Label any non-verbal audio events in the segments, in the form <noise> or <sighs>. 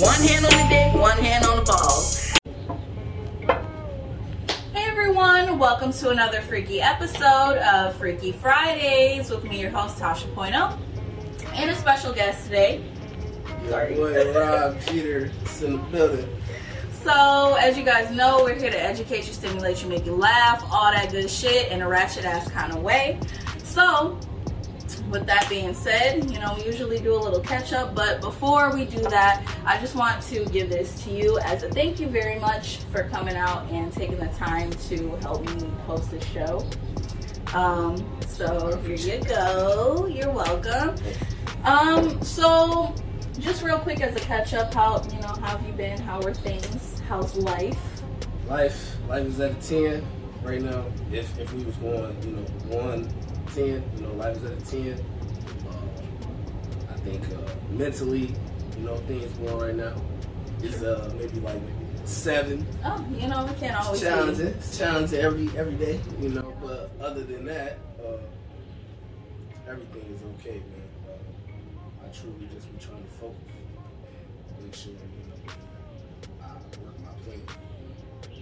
One hand on the dick, one hand on the balls. Hey everyone, welcome to another freaky episode of Freaky Fridays with me, your host Tasha Poino, and a special guest today. Sorry. Boy, Rob Peter is in the building. So, as you guys know, we're here to educate you, stimulate you, make you laugh, all that good shit in a ratchet ass kind of way. So, with that being said, you know, we usually do a little catch up, but before we do that, I just want to give this to you as a thank you very much for coming out and taking the time to help me host this show. Um, so here you go. You're welcome. Um, so just real quick as a catch up, how you know, how have you been? How are things? How's life? Life, life is at a ten right now. If if we was going, you know, one 10. You know, life is at a 10. Uh, I think uh, mentally, you know, things going right now is uh, maybe like maybe seven. Oh, you know, we can't always. It's challenging. Be. It's challenging every every day, you know. But other than that, uh, everything is okay, man. Uh, I truly just be trying to focus and make sure, you know, I work my plan.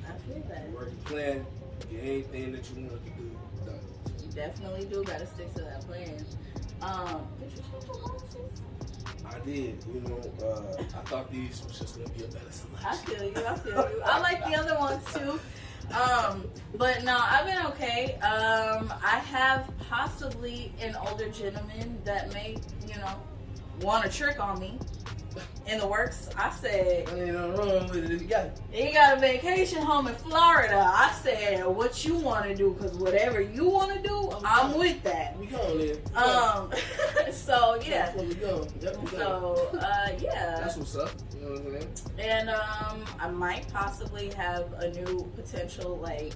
I feel that. You work the plan. Get anything that you want to do definitely do gotta stick to that plan. Um, did you change your glasses? I did. You know, uh, I thought these was just gonna be a better selection. I feel you. I feel you. I like the other ones too. Um, but no, I've been okay. Um, I have possibly an older gentleman that may, you know, want a trick on me in the works. I said, ain't no wrong with it. You got it. He got a vacation home in Florida. I said, what you want to do? Because whatever you want to do, I'm, I'm with that. We go then. Um, <laughs> so yeah. That's we go. Yep, we so uh, yeah. That's what's up. You know what I'm saying? And um, I might possibly have a new potential like,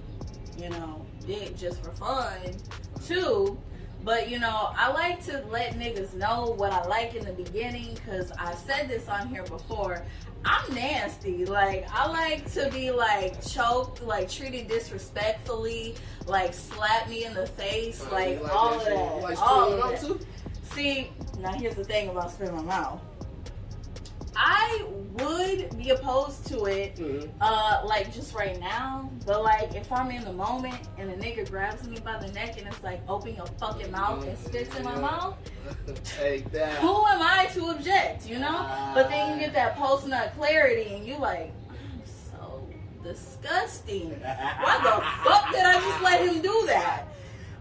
you know, dick just for fun too. But you know, I like to let niggas know what I like in the beginning because I said this on here before. I'm nasty. Like I like to be like choked, like treated disrespectfully, like slap me in the face, uh, like, like, all of that. Like all of that. See, now here's the thing about spitting my mouth. I would be opposed to it, mm-hmm. uh, like just right now. But like, if I'm in the moment and a nigga grabs me by the neck and it's like, open your fucking mouth and spits in my mouth, <laughs> take that. Who am I to object? You know. But then you get that post nut clarity, and you like, I'm so disgusting. Why the fuck did I just let him do that?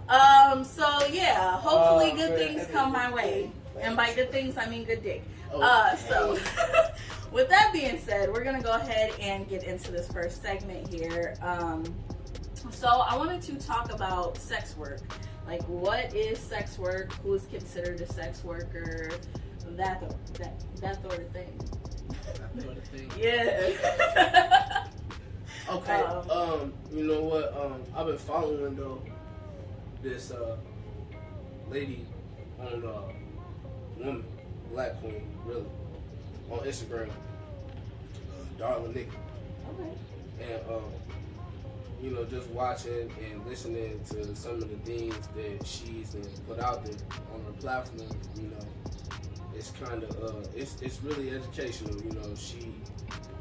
Um. So yeah, hopefully oh, good things come my way, and by good things I mean good dick. Uh, so, <laughs> with that being said, we're gonna go ahead and get into this first segment here. Um, so, I wanted to talk about sex work. Like, what is sex work? Who is considered a sex worker? That that that sort of thing. That sort of thing. <laughs> Yeah. <laughs> okay. Um, um, you know what? Um, I've been following though this uh lady on uh woman Black Queen, really, on Instagram. Uh, Darla Nikki. Okay. And um, you know, just watching and listening to some of the things that she's put out there on her platform, you know, it's kind of uh, it's it's really educational. You know, she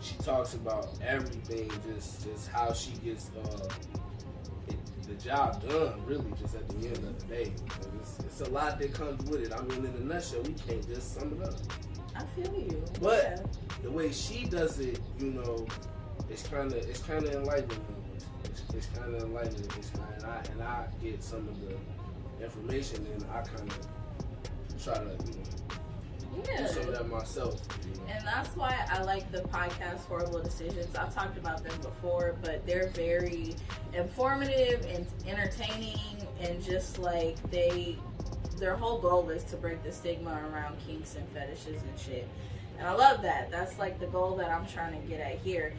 she talks about everything, just just how she gets uh, the job done. Really, just at the end of the day it's a lot that comes with it. I mean, in a nutshell, we can't just sum it up. I feel you. But yeah. the way she does it, you know, it's kind of it's kind of enlightening. It's, it's kind of enlightening. It's kinda, and I and I get some of the information, and I kind of try to you know yeah. do some of that myself. And that's why I like the podcast Horrible Decisions. I've talked about them before, but they're very informative and entertaining, and just like they their whole goal is to break the stigma around kinks and fetishes and shit. And I love that. That's like the goal that I'm trying to get at here.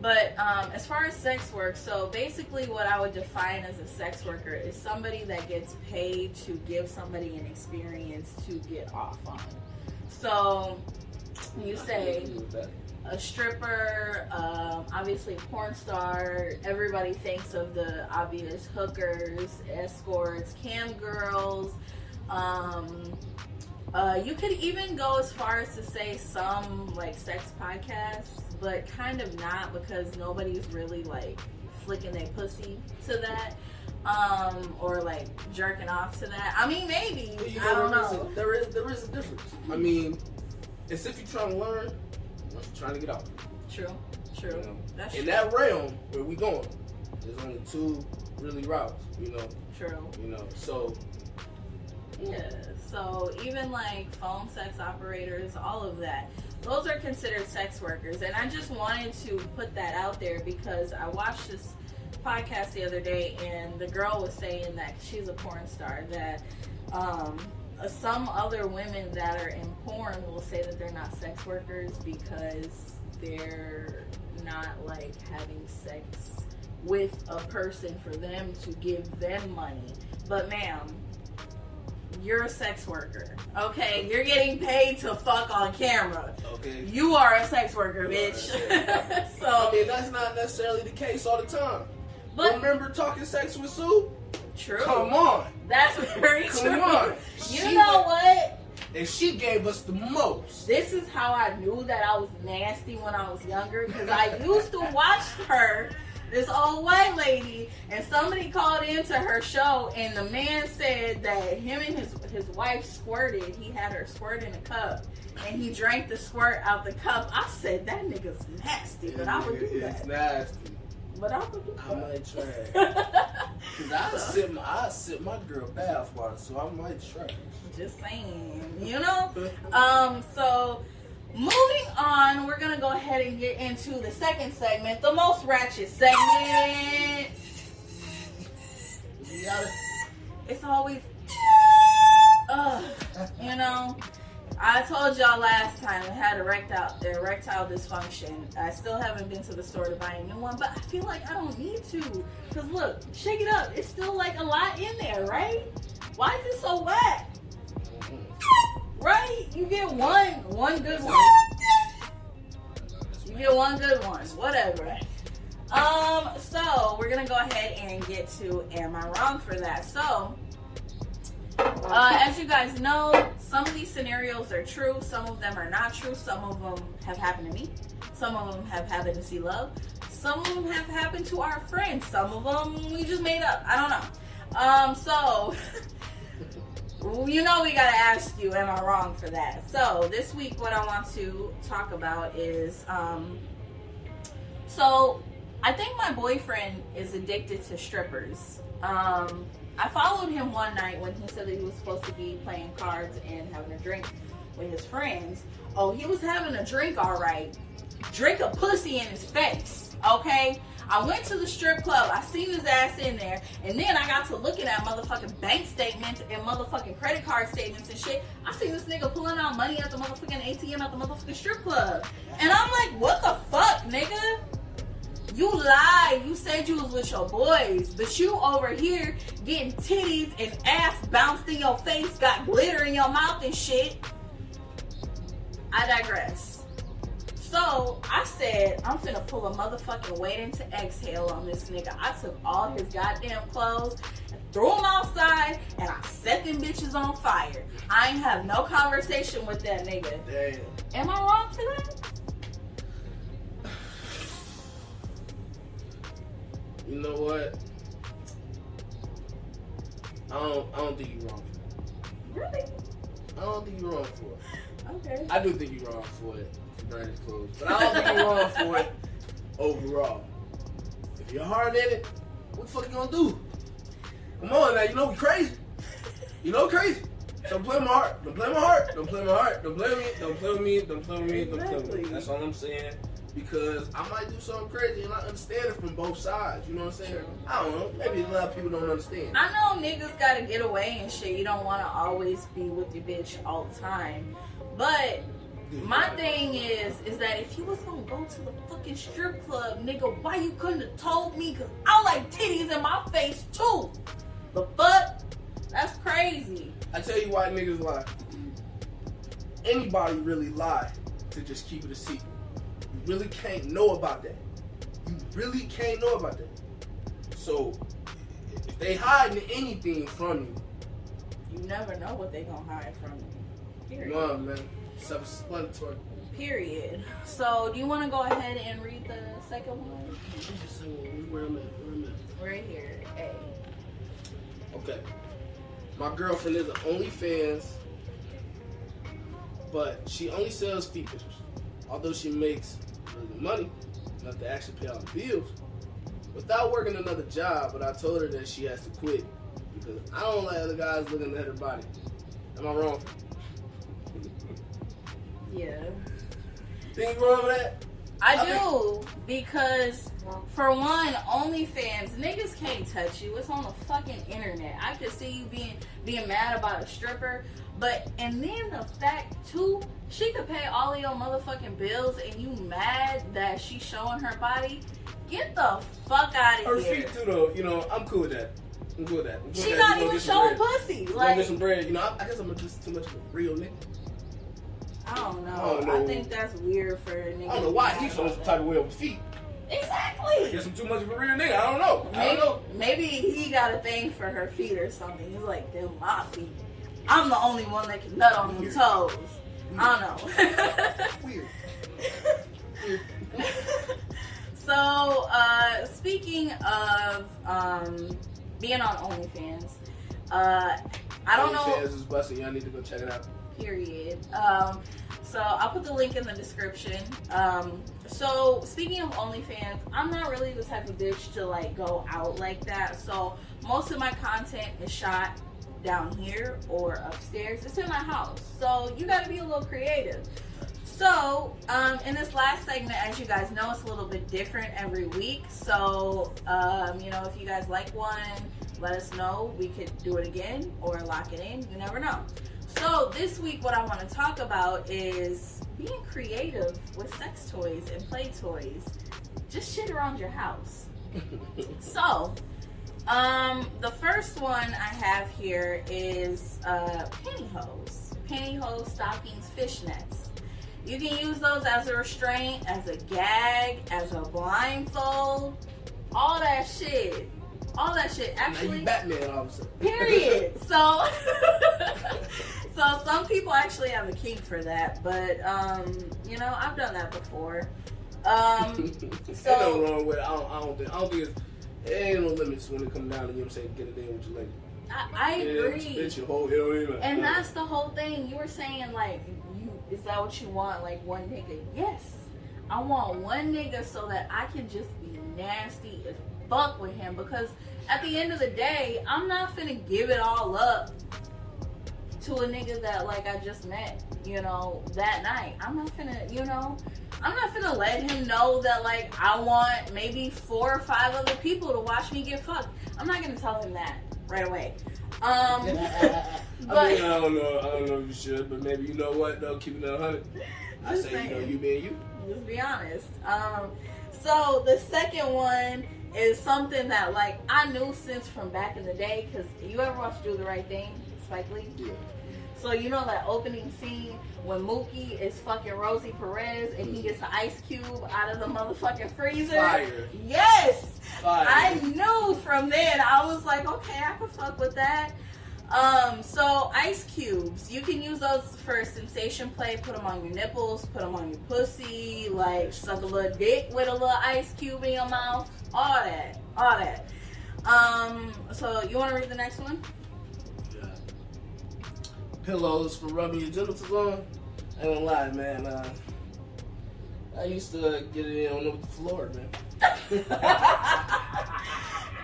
But um, as far as sex work, so basically what I would define as a sex worker is somebody that gets paid to give somebody an experience to get off on. So you say a stripper, um, obviously a porn star. Everybody thinks of the obvious hookers, escorts, cam girls, um, Uh, you could even go as far as to say some like sex podcasts, but kind of not because nobody's really like flicking their pussy to that, um, or like jerking off to that. I mean, maybe you I don't know. a- there is there is a difference. I mean, it's if you're trying to learn, you're trying to get out. True, true. You know? That's In true. that realm where we going, there's only two really routes. You know, true. you know. So Yeah. So even like phone sex operators, all of that, those are considered sex workers. And I just wanted to put that out there because I watched this podcast the other day, and the girl was saying that she's a porn star. That um, some other women that are in porn will say that they're not sex workers because they're not like having sex with a person for them to give them money. But ma'am, you're a sex worker. Okay, you're getting paid to fuck on camera. okay. You are a sex worker, bitch. I <laughs> <laughs> so, mean, that's not necessarily the case all the time. but Remember talking sex with Sue? true. Come on. That's very Come true. Come on. You She know went- what? And she gave us the most. This is how I knew that I was nasty when I was younger because I used to watch her, this old white lady, and somebody called into her show, and the man said that him and his his wife squirted. He had her squirt in a cup, and he drank the squirt out the cup. I said that nigga's nasty, but I would do It's that. nasty. But I would do that. I might try. Cause I <laughs> sip my I sip my girl bath water, so I might try. Just saying, you know. Um, so moving on, we're gonna go ahead and get into the second segment, the most ratchet segment. You. It's always, uh, you know. I told y'all last time I had erectile erectile dysfunction. I still haven't been to the store to buy a new one, but I feel like I don't need to. Cause look, shake it up. It's still like a lot in there, right? Why is it so wet? Right? You get one, one good one. You get one good one. Whatever. Um, so we're gonna go ahead and get to Am I Wrong for that? So uh, as you guys know, some of these scenarios are true, some of them are not true, some of them have happened to me, some of them have happened to see love, some of them have happened to our friends, some of them we just made up. I don't know. Um, so <laughs> you know we gotta ask you, am I wrong for that? So this week, what I want to talk about is, um, so I think my boyfriend is addicted to strippers. Um, I followed him one night when he said that he was supposed to be playing cards and having a drink with his friends. Oh, he was having a drink, all right. Drink a pussy in his face, okay? I went to the strip club. I seen his ass in there, and then I got to looking at motherfucking bank statements and motherfucking credit card statements and shit. I seen this nigga pulling out money at the motherfucking ATM at the motherfucking strip club, and I'm like, what the fuck, nigga? You lied. You said you was with your boys, but you over here getting titties and ass bounced in your face, got glitter in your mouth and shit. I digress. So I said I'm finna pull a motherfucking waiting to exhale on this nigga. I took all his goddamn clothes and threw them outside, and I set them bitches on fire. I ain't have no conversation with that nigga. Damn. Am I wrong for that? You know what? I don't. I don't think you're wrong. For that. Really? I don't think you're wrong for it. Okay. I do think you're wrong for it. For burning clothes, but I don't think you're wrong for it overall. If you're hard in it, what the fuck you gonna do? Come on now, you know we crazy. You know crazy. Don't play my heart. Don't play my heart. Don't play my heart. Don't play with me. Don't play with me. Don't play with me. Don't play with me. That's all I'm saying. Because I might do something crazy and I understand it from both sides. You know what I'm saying? I don't know. Maybe a lot of people don't understand. I know niggas gotta get away and shit. You don't wanna always be with your bitch all the time. But my thing is, is that if you was gonna go to the fucking strip club, nigga, why you couldn't have told me? Cause I like titties in my face too. The fuck? That's crazy. I tell you why niggas lie. Anybody really lie to just keep it a secret. You really can't know about that. You really can't know about that. So if they hiding anything from you, You never know what they gonna hide from you. Period. Man. Self-explanatory. Period. So, do you want to go ahead and read the second one? I'm just saying, where I'm I'm. Right here. A. Okay. My girlfriend is an OnlyFans, but she only sells feet pictures. Although she makes really money, enough to actually pay all the bills, without working another job. But I told her that she has to quit because I don't like other guys looking at her body. Am I wrong? Yeah. Think wrong with that? I I do because for one, OnlyFans niggas can't touch you. It's on the fucking internet. I could see you being being mad about a stripper, but and then the fact too, she could pay all of your motherfucking bills, and you mad that she's showing her body. Get the fuck out Her of here. Her feet too, though. You know, I'm cool with that. I'm cool with that. I'm cool She not even showing pussy. You gonna Like get some bread. You know, I, I guess I'm just too much of a real nigga. I don't know. I I, don't know. think that's weird for a nigga. I don't know why he feels some type of way over feet. I Exactly. guess I'm too much of a real nigga. I don't know. I Maybe, don't know. maybe he got a thing for her feet or something. He's like, them my feet. I'm the only one that can nut on them Weird. toes. I don't know. <laughs> Weird. Weird. <laughs> so, uh, speaking of um, being on OnlyFans, uh, I don't know. OnlyFans is busting. Y'all need to go check it out. Period. Um, so I'll put the link in the description. Um, so speaking of OnlyFans, I'm not really the type of bitch to like go out like that. So most of my content is shot down here or upstairs. It's in my house. So you got to be a little creative. So, um, in this last segment, as you guys know, it's a little bit different every week. So, um, you know, if you guys like one, let us know. We could do it again or lock it in. You never know. So, this week, what I want to talk about is being creative with sex toys and play toys. Just shit around your house. <laughs> So, um, the first one I have here is uh, pantyhose. Pantyhose, stockings, fishnets. You can use those as a restraint, as a gag, as a blindfold, all that shit. All that shit. now Actually, you Batman all of a sudden. Period. <laughs> So, <laughs> so some people actually have a kink for that, but um, you know, I've done that before. Um, <laughs> Ain't so- nothing wrong with it. I don't, I don't think. I don't think it's. There ain't no limits when it comes down to you know what I'm saying. Get it in with your lady. I, I Get it in agree. bitch, your whole. You know what I mean? And that's the whole thing. You were saying like, you is that what you want? Like one nigga? Yes, I want one nigga so that I can just be nasty as fuck with him. Because at the end of the day, I'm not finna give it all up to a nigga that like I just met. You know that night. I'm not gonna, You know. I'm not gonna let him know that like I want maybe four or five other people to watch me get fucked. I'm not gonna tell him that right away. Um, <laughs> I mean, but I don't know. I don't know if you should, but maybe you know what? Though, keep it a hundred. <laughs> I Just say, you know, you being you. Let's be honest. Um, so the second one is something that like I knew since from back in the day. Cause you ever watch Do the Right Thing, Spike Lee? Yeah. So you know that opening scene when Mookie is fucking Rosie Perez and he gets the ice cube out of the motherfucking freezer. Fire. Yes. Fire. I knew from then. I was like, okay, I can fuck with that. Um, so ice cubes, you can use those for sensation play. Put them on your nipples, put them on your pussy, like suck a little dick with a little ice cube in your mouth. All that, all that. Um, so you want to read the next one? Pillows for rubbing your genitals on. I ain't gonna lie, man. Uh, I used to get it in on the floor, man. <laughs>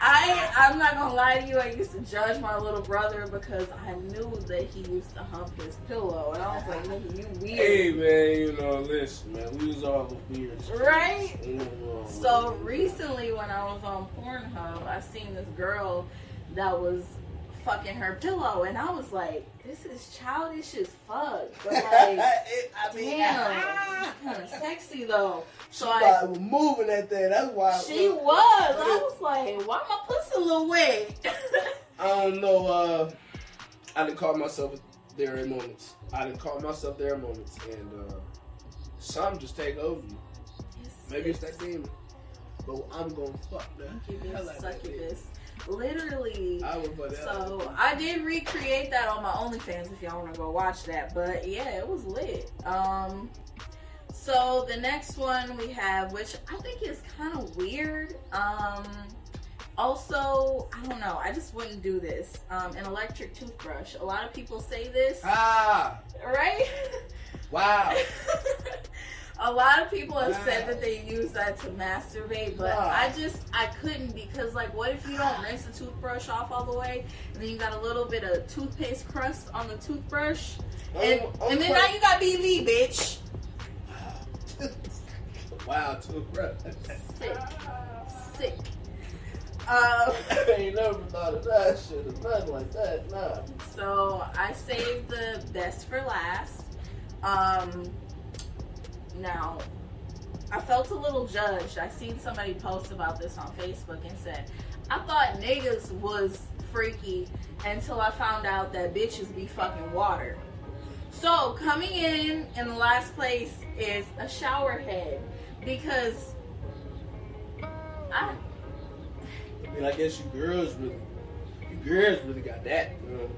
I I'm not gonna lie to you. I used to judge my little brother because I knew that he used to hump his pillow, and I was like, "Nigga, you weird." Hey, man, you know, listen, man, we was all weird. Right? So recently, when I was on Pornhub, I seen this girl that was fucking her pillow, and I was like, "This is childish as fuck." But <laughs> like, It- I mean, damn, it's kind of <laughs> sexy though. So she I, was moving that thing. That's why. she was. I was like, "Why my pussy a little wet?" <laughs> I don't know. Uh, I didn't call myself there at moments. I didn't call myself there at moments, and uh, some just take over you. Maybe it's that demon. But I'm gonna fuck that. Succubus, hell out of succubus. Literally. I would put that. So I did recreate that on my OnlyFans if y'all want to go watch that. But yeah, it was lit. Um, so the next one we have, which I think is kind of weird. Um, also, I don't know. I just wouldn't do this. Um, an electric toothbrush. A lot of people say this, ah, right? <laughs> wow. A lot of people have Wow. said that they use that to masturbate, but Wow. I just I couldn't because like what if you don't rinse the toothbrush off all the way and then you got a little bit of toothpaste crust on the toothbrush and, Um, um, and then now you got BV, bitch. <laughs> wow, too rough. Sick, sick. Um, I <laughs> ain't never thought of that shit or nothing like that. Nah. so I saved the best for last. Um, now I felt a little judged. I seen somebody post about this on Facebook and said, I thought niggas was freaky until I found out that bitches be fucking water. So coming in in the last place is a shower head because I I mean, I guess you girls really, you girls really got that. Know?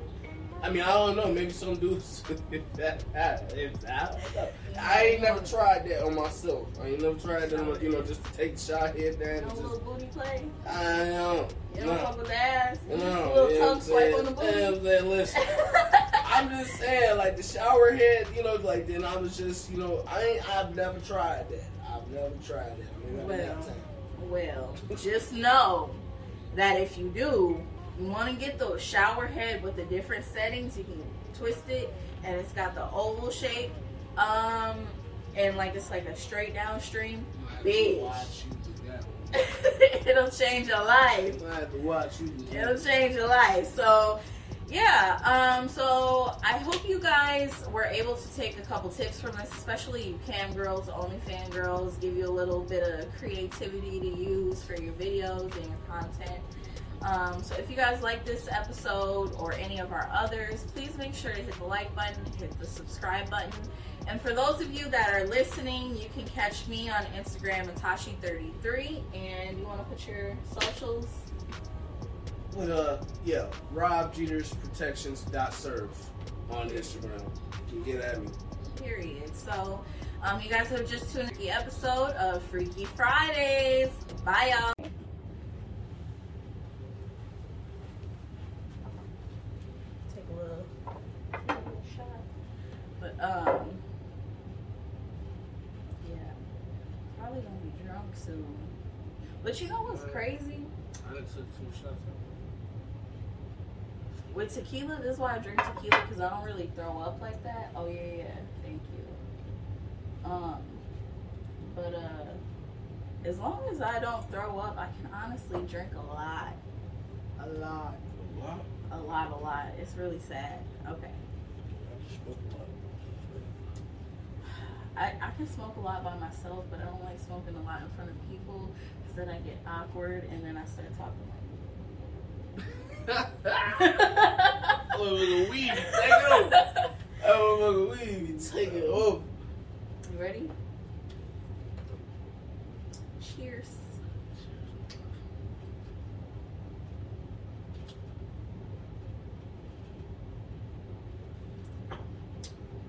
I mean, I don't know. Maybe some dudes. <laughs> that, I, I. I ain't never tried that on myself. I ain't never tried that. You know, just to take the shot head down. no little booty play. I don't. You don't No. fuck with the ass. No, a you know little tongue swipe on the what I'm booty. saying? Listen, I'm just saying, like the shower head, you know, like then I was just, you know, I ain't, I've never tried that. I've never tried that. I mean, Well. Well, just know that if you do, you want to get the shower head with the different settings. You can twist it, and it's got the oval shape, um, and like it's like a straight down stream. I have Bitch. <laughs> to watch you do that. one. It'll change your life. I have to watch you. It'll change your life. So, yeah. Um. So I hope you guys were able to take a couple tips from this, especially you cam girls, OnlyFan girls. Give you a little bit of creativity to use for your videos and your content. Um, so if you guys like this episode or any of our others, please make sure to hit the like button, hit the subscribe button. And for those of you that are listening, you can catch me on Instagram at Tashi33. And you want to put your socials? With uh, yeah, Rob Jeters Protections dot serve on Instagram. You can get at me. Period. So, um, you guys have just tuned in the episode of Freaky Fridays. Bye, y'all. Take a little, little shot. But, um, yeah, probably gonna be drunk soon. But you know what's crazy? I done took two shots. With tequila, this is why I drink tequila because I don't really throw up like that. Oh yeah, yeah. Thank you. Um, but uh, as long as I don't throw up, I can honestly drink a lot, a lot, Wow. a lot, a lot. It's really sad. Okay, I just smoked a lot. <sighs> I I can smoke a lot by myself, but I don't like smoking a lot in front of people because then I get awkward and then I start talking like. Motherfucker weed, be taking over. <laughs> That motherfucker weed be taking over. You ready?